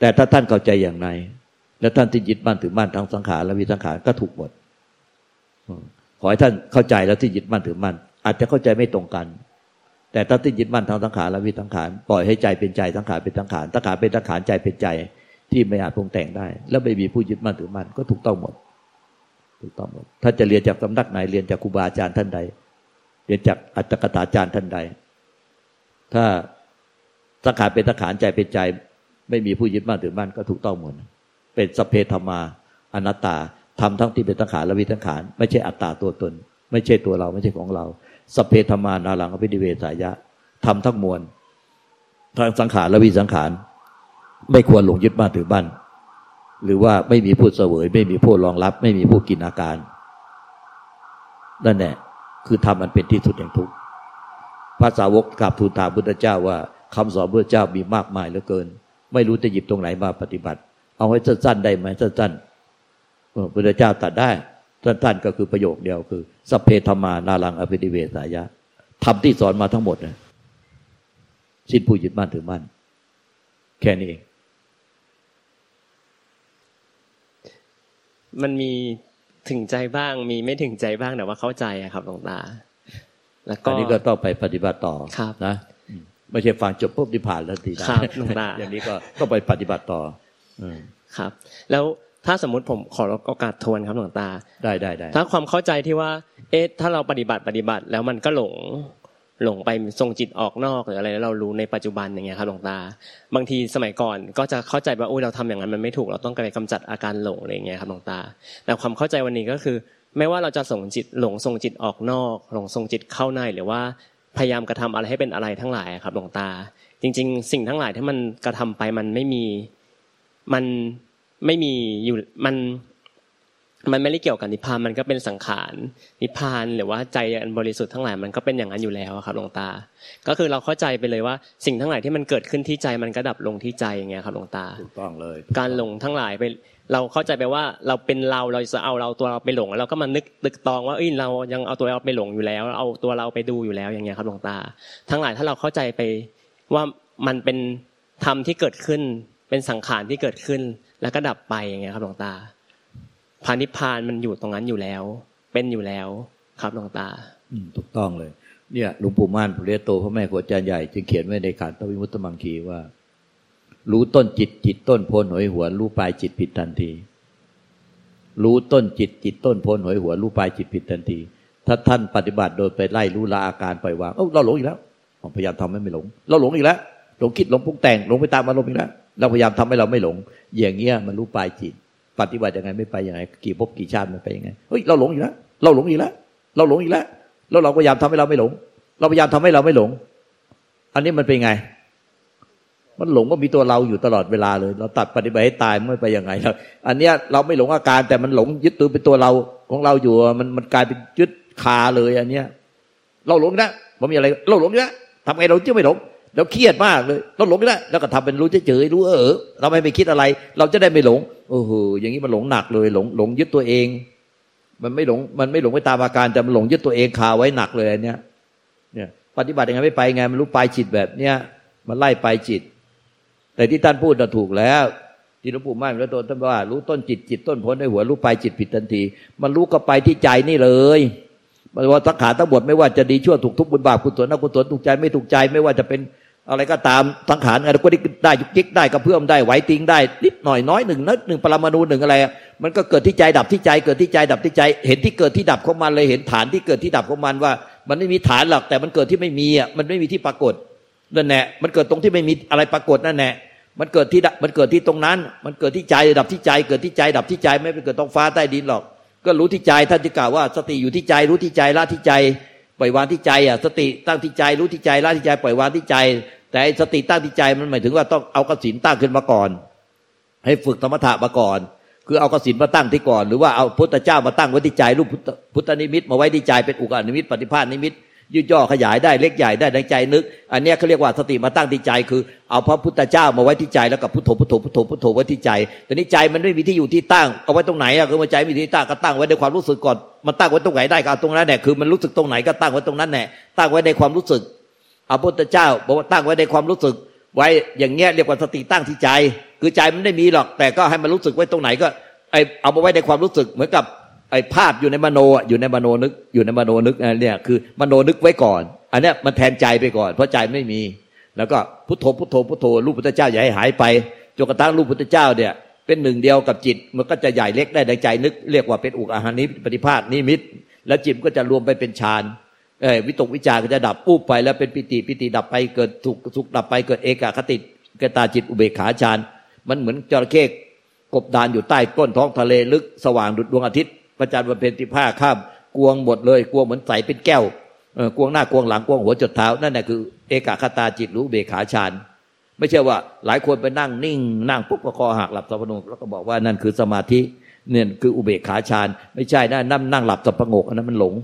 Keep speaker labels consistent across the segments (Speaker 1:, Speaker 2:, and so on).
Speaker 1: แต่ถ้าท่านเข้าใจอย่างไรแล้วท่านที่ยึดมั่นถือมั่นทั้งสังขารและวิสังขารก็ถูกหมดขอให้ท่านเข้าใจแล้วที่ยึดมั่นถือมั่นอาจจะเข้าใจไม่ตรงกัน แต่ถ้าที่ยึดมั่นทางสังขารและวิสังขารปล่อยให้ใจเป็นใจสังขารเป็นสังขารสังขารเป็นสังขารใจเป็นใจที่ไม่อาจปรุงแต่งได้ แล้วไม่มีผู้ยึดมั่นถือมั่นก็ถูกต้องหมด ถูกต้องหมด ถ้าจะเรียนจากสำนักไหนเรียนจากครูบาอาจารย์ท่านใด เรียนจากอัตถกถาจารย์ท่านใด ถ้าสังขารเป็นสังขารใจเป็นใจ ไม่มีผู้ยึดมั่นถือมั่นก็ถูกต้องหมด เป็นสเพธรรมาอนัตตาทำทั้งที่เป็นสังขารและวิสังขารไม่ใช่อัตตาตัวตน ไม่ใช่ตัวเราไม่ใช่ของเรา สเพธรรมานาลังอภิดิเวสายะทำทั้งมวลทางสังขารและวิสังขาร ไม่ควรหลงยึดมั่นถือมั่นหรือว่าไม่มีผู้เสวย ไม่มีผู้รองรับ ไม่มีผู้กินอาการนั่นแหละคือทำมันเป็นที่สุดแห่งทุกข์พระสาวกกราบทูลถามพุทธเจ้าว่าคำสอนพระเจ้ามีมากมายเหลือเกิน ไม่รู้จะหยิบตรงไหนมาปฏิบัติ เอาให้สั้นๆได้ไหมสั้นๆพุทธเจ้าตัดได้ สั้นๆก็คือประโยคเดียวคือสเพธมานาลังอภิดิเวสายะทำที่สอนมาทั้งหมดนะสิ้นผู้ยึดมั่นถือมั่นแค่นี้เอง
Speaker 2: มันมีถึงใจบ้าง มีไม่ถึงใจบ้างแต่ว่าเข้าใจอะครับหลวงตา แล้วก็
Speaker 1: อันนี้ก็ต้องไปปฏิบัติต่อนะ ไม่ใช่ฟังจบปุ๊บที่ผ่านแล้วที
Speaker 2: นะครับหลวงตา
Speaker 1: อย่างนี้ก็ต้องไปปฏิบัติต่อ
Speaker 2: ครับ แล้วถ้าสมมติผมขอโอกาสทวนครับหลวงตา
Speaker 1: ได้ได้ได้
Speaker 2: ถ้าความเข้าใจที่ว่า เอ๊ะ ถ้าเราปฏิบัติปฏิบัติ แล้วมันก็หลงหลงไปส่งจิตออกนอกหรืออะไรแล้วเรารู้ในปัจจุบันอย่างเงี้ยครับหลวงตา บางทีสมัยก่อนก็จะเข้าใจว่าโอ้ยเราทำอย่างนั้นมันไม่ถูกเราต้องไปกำจัดอาการหลงอะไรเงี้ยครับหลวงตา แต่ความเข้าใจวันนี้ก็คือ ไม่ว่าเราจะส่งจิตหลงส่งจิตออกนอก หลงส่งจิตเข้าในหรือว่า พยายามกระทำอะไรให้เป็นอะไรทั้งหลายครับหลวงตา จริง ๆ สิ่งทั้งหลายที่มันกระทำไปมันไม่มีมันไม่มีอยู่มัน มันไม่ได้เกี่ยวกับนิพพานมันก็เป็นสังขารนิพพานหรือว่าใจอันบริสุทธิ์ทั้งหลายมันก็เป็นอย่างนั้นอยู่แล้วครับหลวงตา ก็คือเราเข้าใจไปเลยว่าสิ่งทั้งหลายที่มันเกิดขึ้นที่ใจมันก็ดับลงที่ใจอย่างเงี้ยครับหลวงตา
Speaker 1: ถูกต้องเลย
Speaker 2: การหลงทั้งหลายไปเราเข้าใจไปว่าเราเป็นเราเราจะเอาเราตัวเราไปหลงแล้วเราก็มานึกตึกตองว่าเอ้ยเรายังเอาตัวเราไปหลงอยู่แล้ว เอาตัวเราไปดูอยู่แล้วอย่างเงี้ยครับหลวงตา ทั้งหลายถ้าเราเข้าใจไปว่ามันเป็นธรรมที่เกิดขึ้น เป็นสังขารที่เกิดขึ้นแล้วก็ดับไปอย่างเงี้ยครับหลวงตา พานิพานมันอยู่ตรงนั้นอยู่แล้ว เป็นอยู่แล้วครับหลวงตา
Speaker 1: อืมถูกต้องเลย เนี่ยหลวงปู่ม่านพระเรโตพระแม่ครูอาจารย์ใหญ่จึงเขียนไว้ในการตวิมุตตมังคีว่า รู้ต้นจิตจิตต้นโพนหอยหัวรู้ปลายจิตผิดทันที รู้ต้นจิตจิตต้นโพนหอยหัวรู้ปลายจิตผิดทันที ถ้าท่านปฏิบัติโดยไปไล่รู้ละอาการปล่อยวางเออเราหลงอีกแล้วพยายามทำให้ไม่หลง เราหลงอีกแล้วหลงคิดหลงปรุงแต่งหลงไปตามอารมณ์อีกแล้วเราพยายามทำให้เราไม่หลง อย่างเงี้ยมันรู้ปลายจิต ปฏิบัติยังไงไม่ไปยังไงกี่ภพกี่ชาติมันไปยังไงเฮ้ยเราหลงอีกแล้วเราหลงอีกแล้วเราหลงอีกแล้วแล้วเราพยายามทำให้เราไม่หลง เราพยายามทำให้เราไม่หลง อันนี้มันเป็นไง มันหลงก็มีตัวเราอยู่ตลอดเวลาเลย เราตัดปฏิบัติให้ตายไม่ไปยังไงครับอันเนี้ยเราไม่หลงอาการ แต่มันหลงยึดตัวเป็นตัวเราของเราอยู่มันมันกลายเป็นยึดคาเลย อันเนี้ย เราหลงนะมันมีอะไร เราหลงนะทำไงเราจะไม่หลงเราเครียดมากเลย เราหลงแล้วแล้วก็ทำเป็นรู้เฉยๆรู้เออเราไม่ไปคิดอะไร เราจะได้ไม่หลง โอ้โหอย่างนี้มันหลงหนักเลย หลงหลงยึดตัวเอง มันไม่หลง มันไม่หลงไปตามอาการแต่มันหลงยึดตัวเองคาไว้หนักเลยอันเนี้ยเนี่ยปฏิบัติยังไงไม่ไปไงมันรู้ปลายจิตแบบเนี้ยมันไล่ปลายจิต แต่ที่ท่านพูดน่ะถูกแล้วที่หลวงปู่มั่นแล้วตัวท่านว่ารู้ต้นจิตจิตต้นพ้นในหัวรู้ปลายจิตผิดทันที มันรู้ก็ไปที่ใจนี่เลยมันว่าสังขารทั้งหมดไม่ว่าจะดีชั่วถูกทุกบุญบาปกุศลอกุศลถูกใจไม่ถูกใจไม่ว่าจะเป็น อะไรก็ตามสังขารอะไรก็ได้ยุกยิกได้กระเพื่อมได้ไหวติงได้นิดหน่อยน้อยหนึ่งนิดหนึ่งปรมาณูหนึ่งอะไร มันก็เกิดที่ใจดับที่ใจเกิดที่ใจดับที่ใจ เห็นที่เกิดที่ดับของมันเลยเห็นฐานที่เกิดที่ดับของมันว่า มันไม่มีฐานหรอกแต่มันเกิดที่ไม่มีอะมันไม่มีที่ปรากฏนั่นแหละมันเกิดตรงที่ไม่มีอะไรปรากฏนั่นแหละมันเกิดที่มันเกิดที่ตรงนั้น มันเกิดที่ใจดับที่ใจ เกิดที่ใจดับที่ใจไม่ไปเกิดตรงฟ้าใต้ดินหรอก ก็รู้ที่ใจท่านจะกล่าวว่า สติอยู่ที่ใจรู้ที่ใจละที่ใจปล่อยวางที่ใจอะสติตั้งที่ใจรู้ที่ใจละที่ใจปล่อยวางที่ใจ แต่สติตั้งที่ใจมันหมายถึงว่าต้องเอากสินตั้งขึ้นมาก่อน ให้ฝึกธรรมถะมาก่อน คือเอากสินมาตั้งที่ก่อน หรือว่าเอาพุทธเจ้ามาตั้งไว้ที่ใจรูปพุทธนิมิตมาไว้ที่ใจเป็นอุกานิมิตปฏิภาณนิมิตยืดย่อขยายได้เล็กใหญ่ได้ในใจนึก อันนี้เขาเรียกว่าสติมาตั้งที่ใจ คือเอาพระพุทธเจ้ามาไว้ที่ใจแล้วกับพุทโธพุทโธพุทโธพุทโธไว้ที่ใจแต่นี้ใจมันไม่มีที่อยู่ที่ตั้งเอาไว้ตรงไหนอะคือมันใจมีที่ตั้งก็ตั้งไว้ในความรู้สึกก่อนมันตั้งไว้ตรงไหนได้ก็ตรงนั้นแหละคือมันรู้สึกตรงไหนก็ตั้งไว้ตรงนั้นแหละตั้งไว้ในความรู้สึก อาพุทธเจ้าบอกว่าตั้งไว้ในความรู้สึก ไว้อย่างเงี้ยเรียกว่าสติตั้งที่ใจ คือใจมันไม่มีหรอก แต่ก็ให้มันรู้สึกไว้ตรงไหนก็ไอเอามาไว้ในความรู้สึกเหมือนกับไอภาพอยู่ในมโนอยู่ในมโนนึกอยู่ในมโนนึกเนี่ยคือมโนนึกไว้ก่อน อันเนี้ยมันแทนใจไปก่อน เพราะใจไม่มี แล้วก็พุทโธพุทโธพุทโธรูปพุทธเจ้าอย่าให้หายไปจนกระทั่งรูปพุทธเจ้าเนี่ยเป็นหนึ่งเดียวกับจิต มันก็จะใหญ่เล็กได้ในใจนึก เรียกว่าเป็นอุกอาหานิปฏิภาณนิมิต แล้วจิตก็จะรวมไปเป็นฌาน เอวิตกวิจารก็จะดับปุ๊บไป แล้วเป็นปิติปิติดับไปเกิดสุขสุขดับไปเกิดเอกคติกตาจิตอุเบกขาฌานมันเหมือนจระเข้กบดานอยู่ใต้ก้นท้องทะเลลึกสว่างดุจดวงอาทิตย์พระจันทร์วันเพ็ญที่ผ้าข้ามกวงหมดเลยกวงเหมือนใสเป็นแก้วกวงหน้ากวงหลังกวงหัวจดเท้านั่นแหละคือเอกคตาจิตรู้เบขาฌานไม่ใช่ว่าหลายคนไปนั่งนิ่ง นั่งปุ๊บก็คอหักหลับสับปะงแล้วก็บอกว่านั่นคือสมาธิเนี่ยคืออุเบกขาฌานไม่ใช่นะนั่งนั่งหลับสับปะงกอันนั้นมันหลง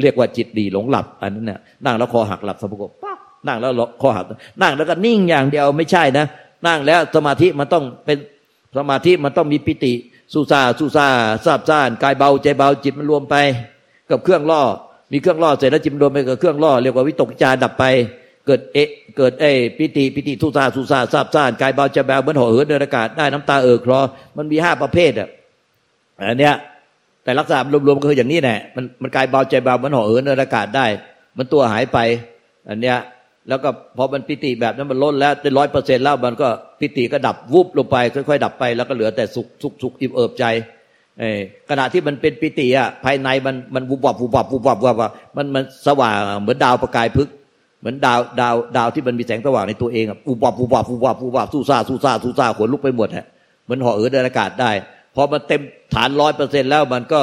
Speaker 1: เรียกว่าจิตดีหลงหลับ อันนั้นเนี่ยนั่งแล้วคอหักหลับสับปะงกปั๊บนั่งแล้วคอหักนั่งแล้วก็นิ่งอย่างเดียวไม่ใช่นะ นั่งแล้วสมาธิมันต้องเป็นสมาธิมันต้องมีปิติสุซาสุซาซาบซ่านกายเบาใจเบาจิตมันรวมไป กับเครื่องล่อ มีเครื่องล่อเสร็จแล้วจิตรวมไปกับเครื่องล่อเรียกว่าวิตกจารดับไป เกิดเอะเกิดเอปิติปิติทุสาสุสาซาบซ่านกายเบาใจะแบวเหมือนห่อเหินในอากาศได้น้ำตาเอ่อคลอมันมีห้าประเภทอะอันเนี้ย แต่ลักษณะรวมๆก็คืออย่างนี้แหละมันมันกายเบาใจเบาเหมือนห่อเหินในอากาศได้ มันตัวหายไป อันเนี้ยแล้วก็พอมันปิติแบบนั้นมันล้นแล้วได้ร้อยเปอร์เซ็นต์แล้วมันก็ปิติก็ดับวุบลงไป ค่อยๆ ดับไปแล้วก็เหลือแต่สุขสุขสุขอิ่มเอิบใจขณะที่มันเป็นปิติอะภายในมันมันวุบวับวุบวับวุบวับวับมันมันสว่างเหมือนดาวประกายพึกเหมือนดาวดาวดาวที่มันมีแสงสว่างในตัวเองอะอุบับอุบับอุบับอุบับสู้ซาสู้ซาสู้ซาขนลุกไปหมดฮะเหมือนห่อเอือนอากาศได้ พอมันเต็มฐานร้อยเปอร์เซ็นแล้วมันก็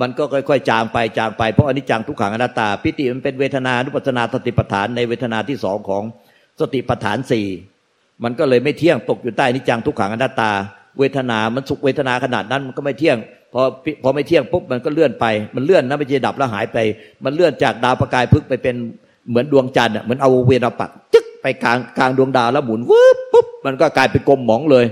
Speaker 1: มันก็ค่อยๆ จางไปจางไปเพราะอนิจจังทุกขังอนัตตา ปิติมันเป็นเวทนานุปัสนาสติปัฏฐานในเวทนาที่สองของสติปัฏฐานสี่มันก็เลยไม่เที่ยงตกอยู่ใต้อนิจจังทุกขังอนัตตา เวทนามันสุขเวทนาขนาดนั้นมันก็ไม่เที่ยงพอพอไม่เที่ยงปุ๊บมันก็เลื่อนไป มันเลื่อนนะไม่ใช่ดับแล้วหายไป มันเลื่อนจากดาวประกายพึกไปเป็นเหมือนดวงจันทร์เหมือนเอาเวนปักจึ๊กไปกลางกลางดวงดาวแล้วหมุนวืบปุ๊บมันก็กลายเป็นกลมหมองเลย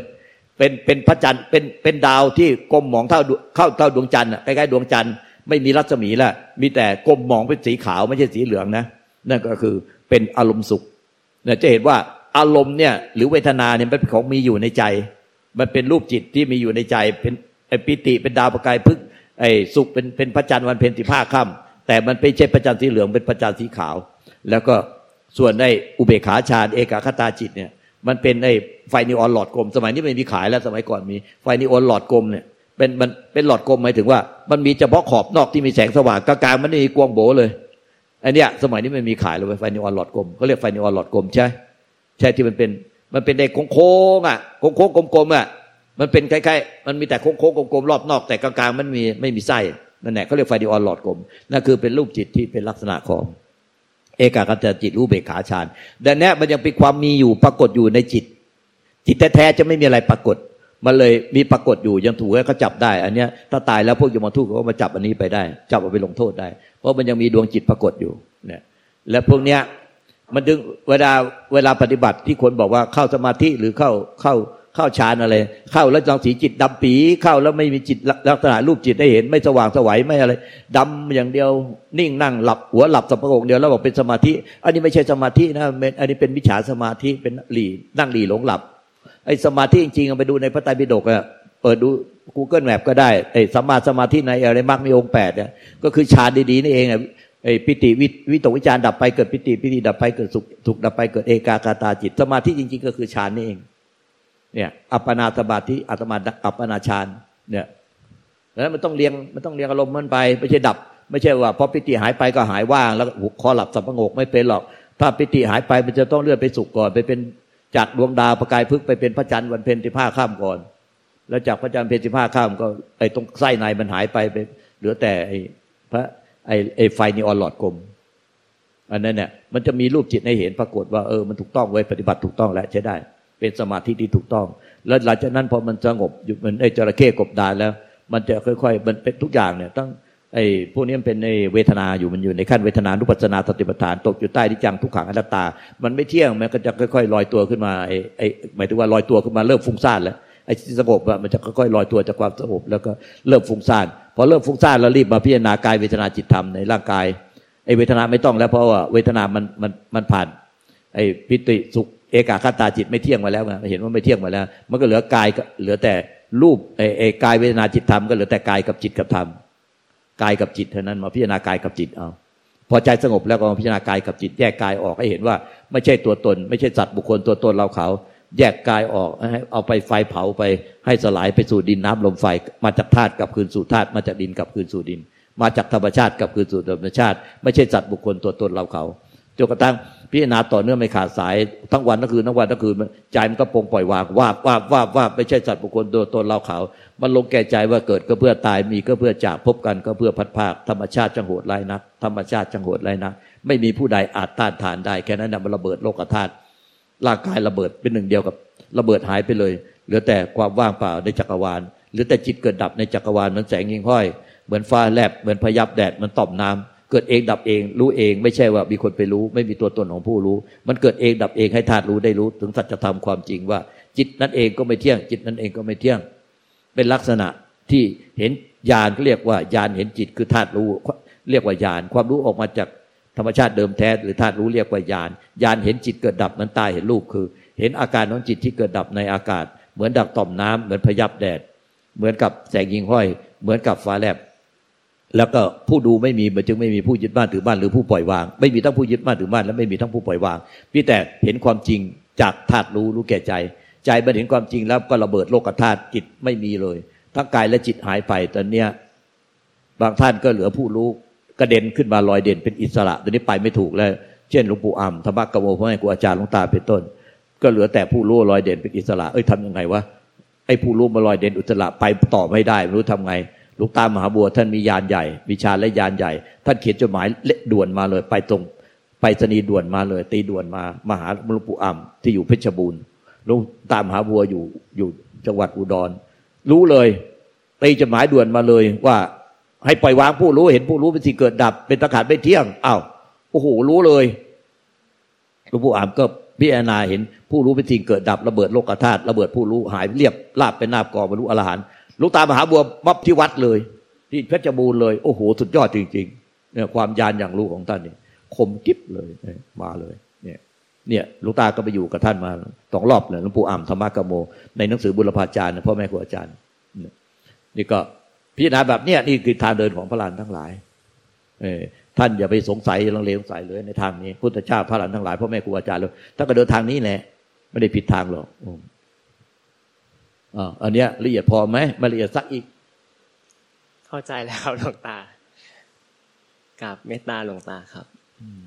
Speaker 1: เป็นเป็นพระจันทร์เป็นเป็นดาวที่กลมหมองเท่าเข้าเท่าดวงจันทร์ใกล้ๆดวงจันทร์ไม่มีรัศมีล้วมีแต่กลมหมองเป็นสีขาวไม่ใช่สีเหลืองนะ นั่นก็คือเป็นอารมณ์สุขเนี่ยจะเห็นว่าอารมณ์เนี่ยหรือเวทนาเนี่ยเป็นของมีอยู่ในใจ มันเป็นรูปจิตที่มีอยู่ในใจ เป็นไอปิติเป็นดาวประกายพึกไอสุขเป็นเป็นพระจันทร์วันเพ็ญสิบห้าค่ำแต่มันไม่ใช่พระจันทร์สีเหลืองเป็นพระจันทร์สีขาว แล้วก็ส่วนในอุเบกขาฌานเอกคตาจิตเนี่ย มันเป็นไอ้ไฟนิออนหลอดกลม สมัยนี้ไม่มีขายแล้วสมัยก่อนมีไฟนิออนหลอดกลมเนี่ยเป็นมันเป็นหลอดกลมหมายถึงว่า มันมีเฉพาะขอบนอกที่มีแสงสว่างกลางๆมันไม่มีกลวงโบ๋เลยอันเนี้ยสมัยนี้ไม่มีขายเลยไฟนิออนหลอดกลมเขาเรียกไฟนิออนหลอดกลมใช่ใช่ที่มันเป็นมันเป็นเด็กโค้งอะโค้งๆกลมๆอะมันเป็นคล้ายๆมันมีแต่โค้งๆกลมๆรอบนอก แต่กลางๆมันมีไม่มีไส้นั่นแหละเขาเรียกไฟนิออนหลอดกลมนั่นคือเป็นรูปจิตที่เป็นลักษณะของ เอกาคตจิตรู้เบกขาฌานแต่เนี้ยมันยังเป็นความมีอยู่ปรากฏอยู่ในจิต จิตแท้ๆจะไม่มีอะไรปรากฏมันเลยมีปรากฏอยู่ยังถูกให้เขาจับได้ อันเนี้ยถ้าตายแล้วพวกยมทูตเขาก็มาจับอันนี้ไปได้ จับเอาไปลงโทษได้ เพราะมันยังมีดวงจิตปรากฏอยู่เนี่ยและพวกเนี้ยมันดึงเวลาเวลาปฏิบัติที่คนบอกว่าเข้าสมาธิหรือเข้าเข้า เข้าฌานอะไร เข้าแล้วจองสีจิตดำปี เข้าแล้วไม่มีจิตลักษณะรูปจิตได้เห็น ไม่สว่างสวัยไม่อะไรดำอย่างเดียวนิ่งนั่งหลับหัวหลับสับประงกเดียวแล้วบอกเป็นสมาธิ อันนี้ไม่ใช่สมาธินะอันนี้เป็นมิจฉาสมาธิเป็นหลีนั่งหลีหลงหลับไอ้สมาธิจริงๆไปดูในพระไตรปิฎกอะเปิดดู Google Map ก็ได้ไอ้สมาสมาธิในอะไรมรรคมีองค์แปดเนี่ยก็คือฌานดีๆนี่เองไอ้ปิติวิตกวิจารดับไปเกิดปิติปิติดับไปเกิดสุขสุขดับไปเกิดเอกากาตาจิต สมาธิจริง ๆ ก็คือฌานนี่เอง เนี่ยอัปปนาสมาธิอัตมาอัปปนาฌานเนี่ยแล้วมันต้องเรียงมันต้องเรียงอารมณ์มันไป ไม่ใช่ดับ ไม่ใช่ว่าพอปิติหายไปก็หายว่าง แล้วคอหลับสับประงกไม่เป็นหรอก ถ้าปิติหายไปมันจะต้องเลื่อนไปสุขก่อน ไปเป็นจากดวงดาวประกายพึกไปเป็นพระจันทร์วันเพ็ญที่ผ้าข้ามก่อน แล้วจากพระจันทร์เพ็ญที่ผ้าข้ามก็ไอ้ตรงไส้ในมันหายไปไปเหลือแต่ไอ้พระไอ้ไอ้ไฟนีออนหลอดกลมอันนั้นเนี่ยมันจะมีรูปจิตให้เห็นปรากฏว่าเออมันถูกต้องไว้ปฏิบัติถูกต้องแล้วใช้ได้ เป็นสมาธิที่ถูกต้อง แล้วหลังจากนั้นพอมันสงบอยู่มันได้จระเข้กบดานแล้ว มันจะค่อยๆมันเป็นทุกอย่างเนี่ยตั้งไอ้พวกนี้มันเป็นในเวทนาอยู่มันอยู่ในขั้นเวทนานุปัสนาสติปัฏฐานตกอยู่ใต้ที่จังทุกขังอนัตตา มันไม่เที่ยงมันก็จะค่อยๆลอยตัวขึ้นมาไอ้ไอ้หมายถึงว่าลอยตัวขึ้นมาเริ่มฟุ้งซ่านแล้วไอ้ที่สงบมันจะค่อยๆลอยตัวจากความสงบแล้วก็เริ่มฟุ้งซ่านพอเริ่มฟุ้งซ่านแล้วรีบมาพิจารณากายเวทนาจิตธรรมในร่างกายไอ้เวทนาไม่ต้องแล้วเพราะว่าเวทนามันมันมันผ่านไอ้ปิติสุข เอกาคตาจิตไม่เที่ยงมาแล้วเห็นว่าไม่เที่ยงมาแล้ว มันก็เหลือกายเหลือแต่รูปเอเอกายเวทนาจิตธรรมก็เหลือแต่กายกับจิตกับธรรมกายกับจิตเท่านั้นมาพิจารณากายกับจิตเอาพอใจสงบแล้วก็มาพิจารณากายกับจิต แยกกายออกให้เห็นว่า ไม่ใช่ตัวตน ไม่ใช่สัตว์บุคคลตัวตนเราเขา แยกกายออกเอาไปไฟเผาไปให้สลายไปสู่ดินน้ำลมไฟ มาจากธาตุกับคืนสู่ธาตุมาจากดินกับคืนสู่ดิน มาจากธรรมชาติกับคืนสู่ธรรมชาติ ไม่ใช่สัตว์บุคคลตัวตนเราเขาจนกระทั่ง พิจารณาต่อเนื่องไม่ขาดสายทั้งวันทั้งคืนทั้งวันทั้งคืนใจมันก็ปงปล่อยวางวาบวาบวาบวาบไม่ใช่สัตว์บุคคลตัวตนเราเขา มันลงแก่ใจว่าเกิดก็เพื่อตายมีก็เพื่อจากพบกันก็เพื่อพัดภาคธรรมชาติจังโหดไรนักธรรมชาติจังโหดไรนักไม่มีผู้ใดอาจต้านทานได้แค่นั้นนะมันระเบิดโลกธาตุร่างกายระเบิดเป็นหนึ่งเดียวกับระเบิดหายไปเลย เหลือแต่ความว่างเปล่าในจักรวาล หรือแต่จิตเกิดดับในจักรวาลเหมือนแสงยิงห้อย เหมือนฟ้าแลบเหมือนพยับแดดเหมือนต่อมน้ำ เกิดเองดับเอง รู้เอง ไม่ใช่ว่ามีคนไปรู้ ไม่มีตัวตนของผู้รู้ มันเกิดเองดับเองให้ธาตุรู้ได้รู้ ถึงสัจธรรมความจริงว่า จิตนั้นเองก็ไม่เที่ยง จิตนั้นเองก็ไม่เที่ยง เป็นลักษณะที่เห็นญาณเรียกว่าญาณเห็นจิตคือธาตุรู้ เรียกว่าญาณความรู้ออกมาจากธรรมชาติเดิมแท้หรือธาตุรู้เรียกว่าญาณญาณเห็นจิตเกิดดับมันตายเห็นรูปคือ เห็นอาการของจิตที่เกิดดับในอากาศ เหมือนดับต่อมน้ำเหมือนพยับแดด เหมือนกับแสงยิงห้อย เหมือนกับฟ้าแลบ แล้วก็ผู้ดูไม่มีมันจึงไม่มีผู้ยึดบ้านถือบ้านหรือผู้ปล่อยวาง ไม่มีทั้งผู้ยึดบ้านถือบ้านและไม่มีทั้งผู้ปล่อยวางพี่แต่เห็นความจริงจากธาตุรู้รู้แก่ใจ ใจมันเห็นความจริงแล้วก็ระเบิดโลกธาตุจิตไม่มีเลยทั้งกายและจิตหายไปตอนเนี้ยบางท่านก็เหลือผู้รู้กระเด็นขึ้นมาลอยเด่นเป็นอิสระตอนนี้ไปไม่ถูกแล้ว เช่นหลวงปู่อ่ำธรรมะกโมพ่อแม่ครูอาจารย์หลวงตาเป็นต้น ก็เหลือแต่ผู้รู้ลอยเด่นเป็นอิสระ เอ้ยทำยังไงวะไอ้ผู้รู้มาลอยเด่นอุตระไปต่อไม่ได้ไม่รู้ทำไง หลวงตามหาบัวท่านมียานใหญ่ วิชาและยานใหญ่ ท่านเขียนจดหมายเล็ด่วนมาเลย ไปตรงไปสนีด่วนมาเลย ตีด่วนมามาหาหลวงปู่อ่ำที่อยู่เพชรบูรณ์หลวงตามหาบัวอยู่อยู่จังหวัดอุดร รู้เลยตีจดหมายด่วนมาเลยว่าให้ปล่อยวางผู้รู้เห็นผู้รู้เป็นสิ่งเกิดดับ เป็นตะขาดไม่เที่ยงอ้าวโอ้โหรู้เลยหลวงปู่อามก็พิจารณาเห็นผู้รู้เป็นสิ่งเกิดดับระเบิดโลกธาตุระเบิดผู้รู้หายเรียบลาบเป็นนาบกอบรรลุอรหันต์ ลูกตามหาบัวมับที่วัดเลย ที่เพชรบูรณ์เลย โอ้โหสุดยอดจริง ๆ เนี่ยความยานอย่างรู้ของท่านเนี่ยคมกิบเลยมาเลย เนี่ย เนี่ยลูกตาก็ไปอยู่กับท่านมาสองรอบเลยหลวงปู่อ่ำธรรมะกโม ในหนังสือบุรพาจารย์พ่อแม่ครูอาจารย์นี่ก็พิจารณาแบบเนี้ยนี่คือทางเดินของพระลานทั้งหลาย เออท่านอย่าไปสงสัยลังเลสงสัยเลยในทางนี้ พุทธเจ้าพระลานทั้งหลายพ่อแม่ครูอาจารย์เลยถ้าก็เดินทางนี้แหละไม่ได้ผิดทางหรอก อ่าอันเนี้ยละเอียดพอไหมมาละเอียดสักอีก
Speaker 2: เข้าใจแล้วครับหลวงตากับเมตตาหลวงตาครับ
Speaker 1: อืม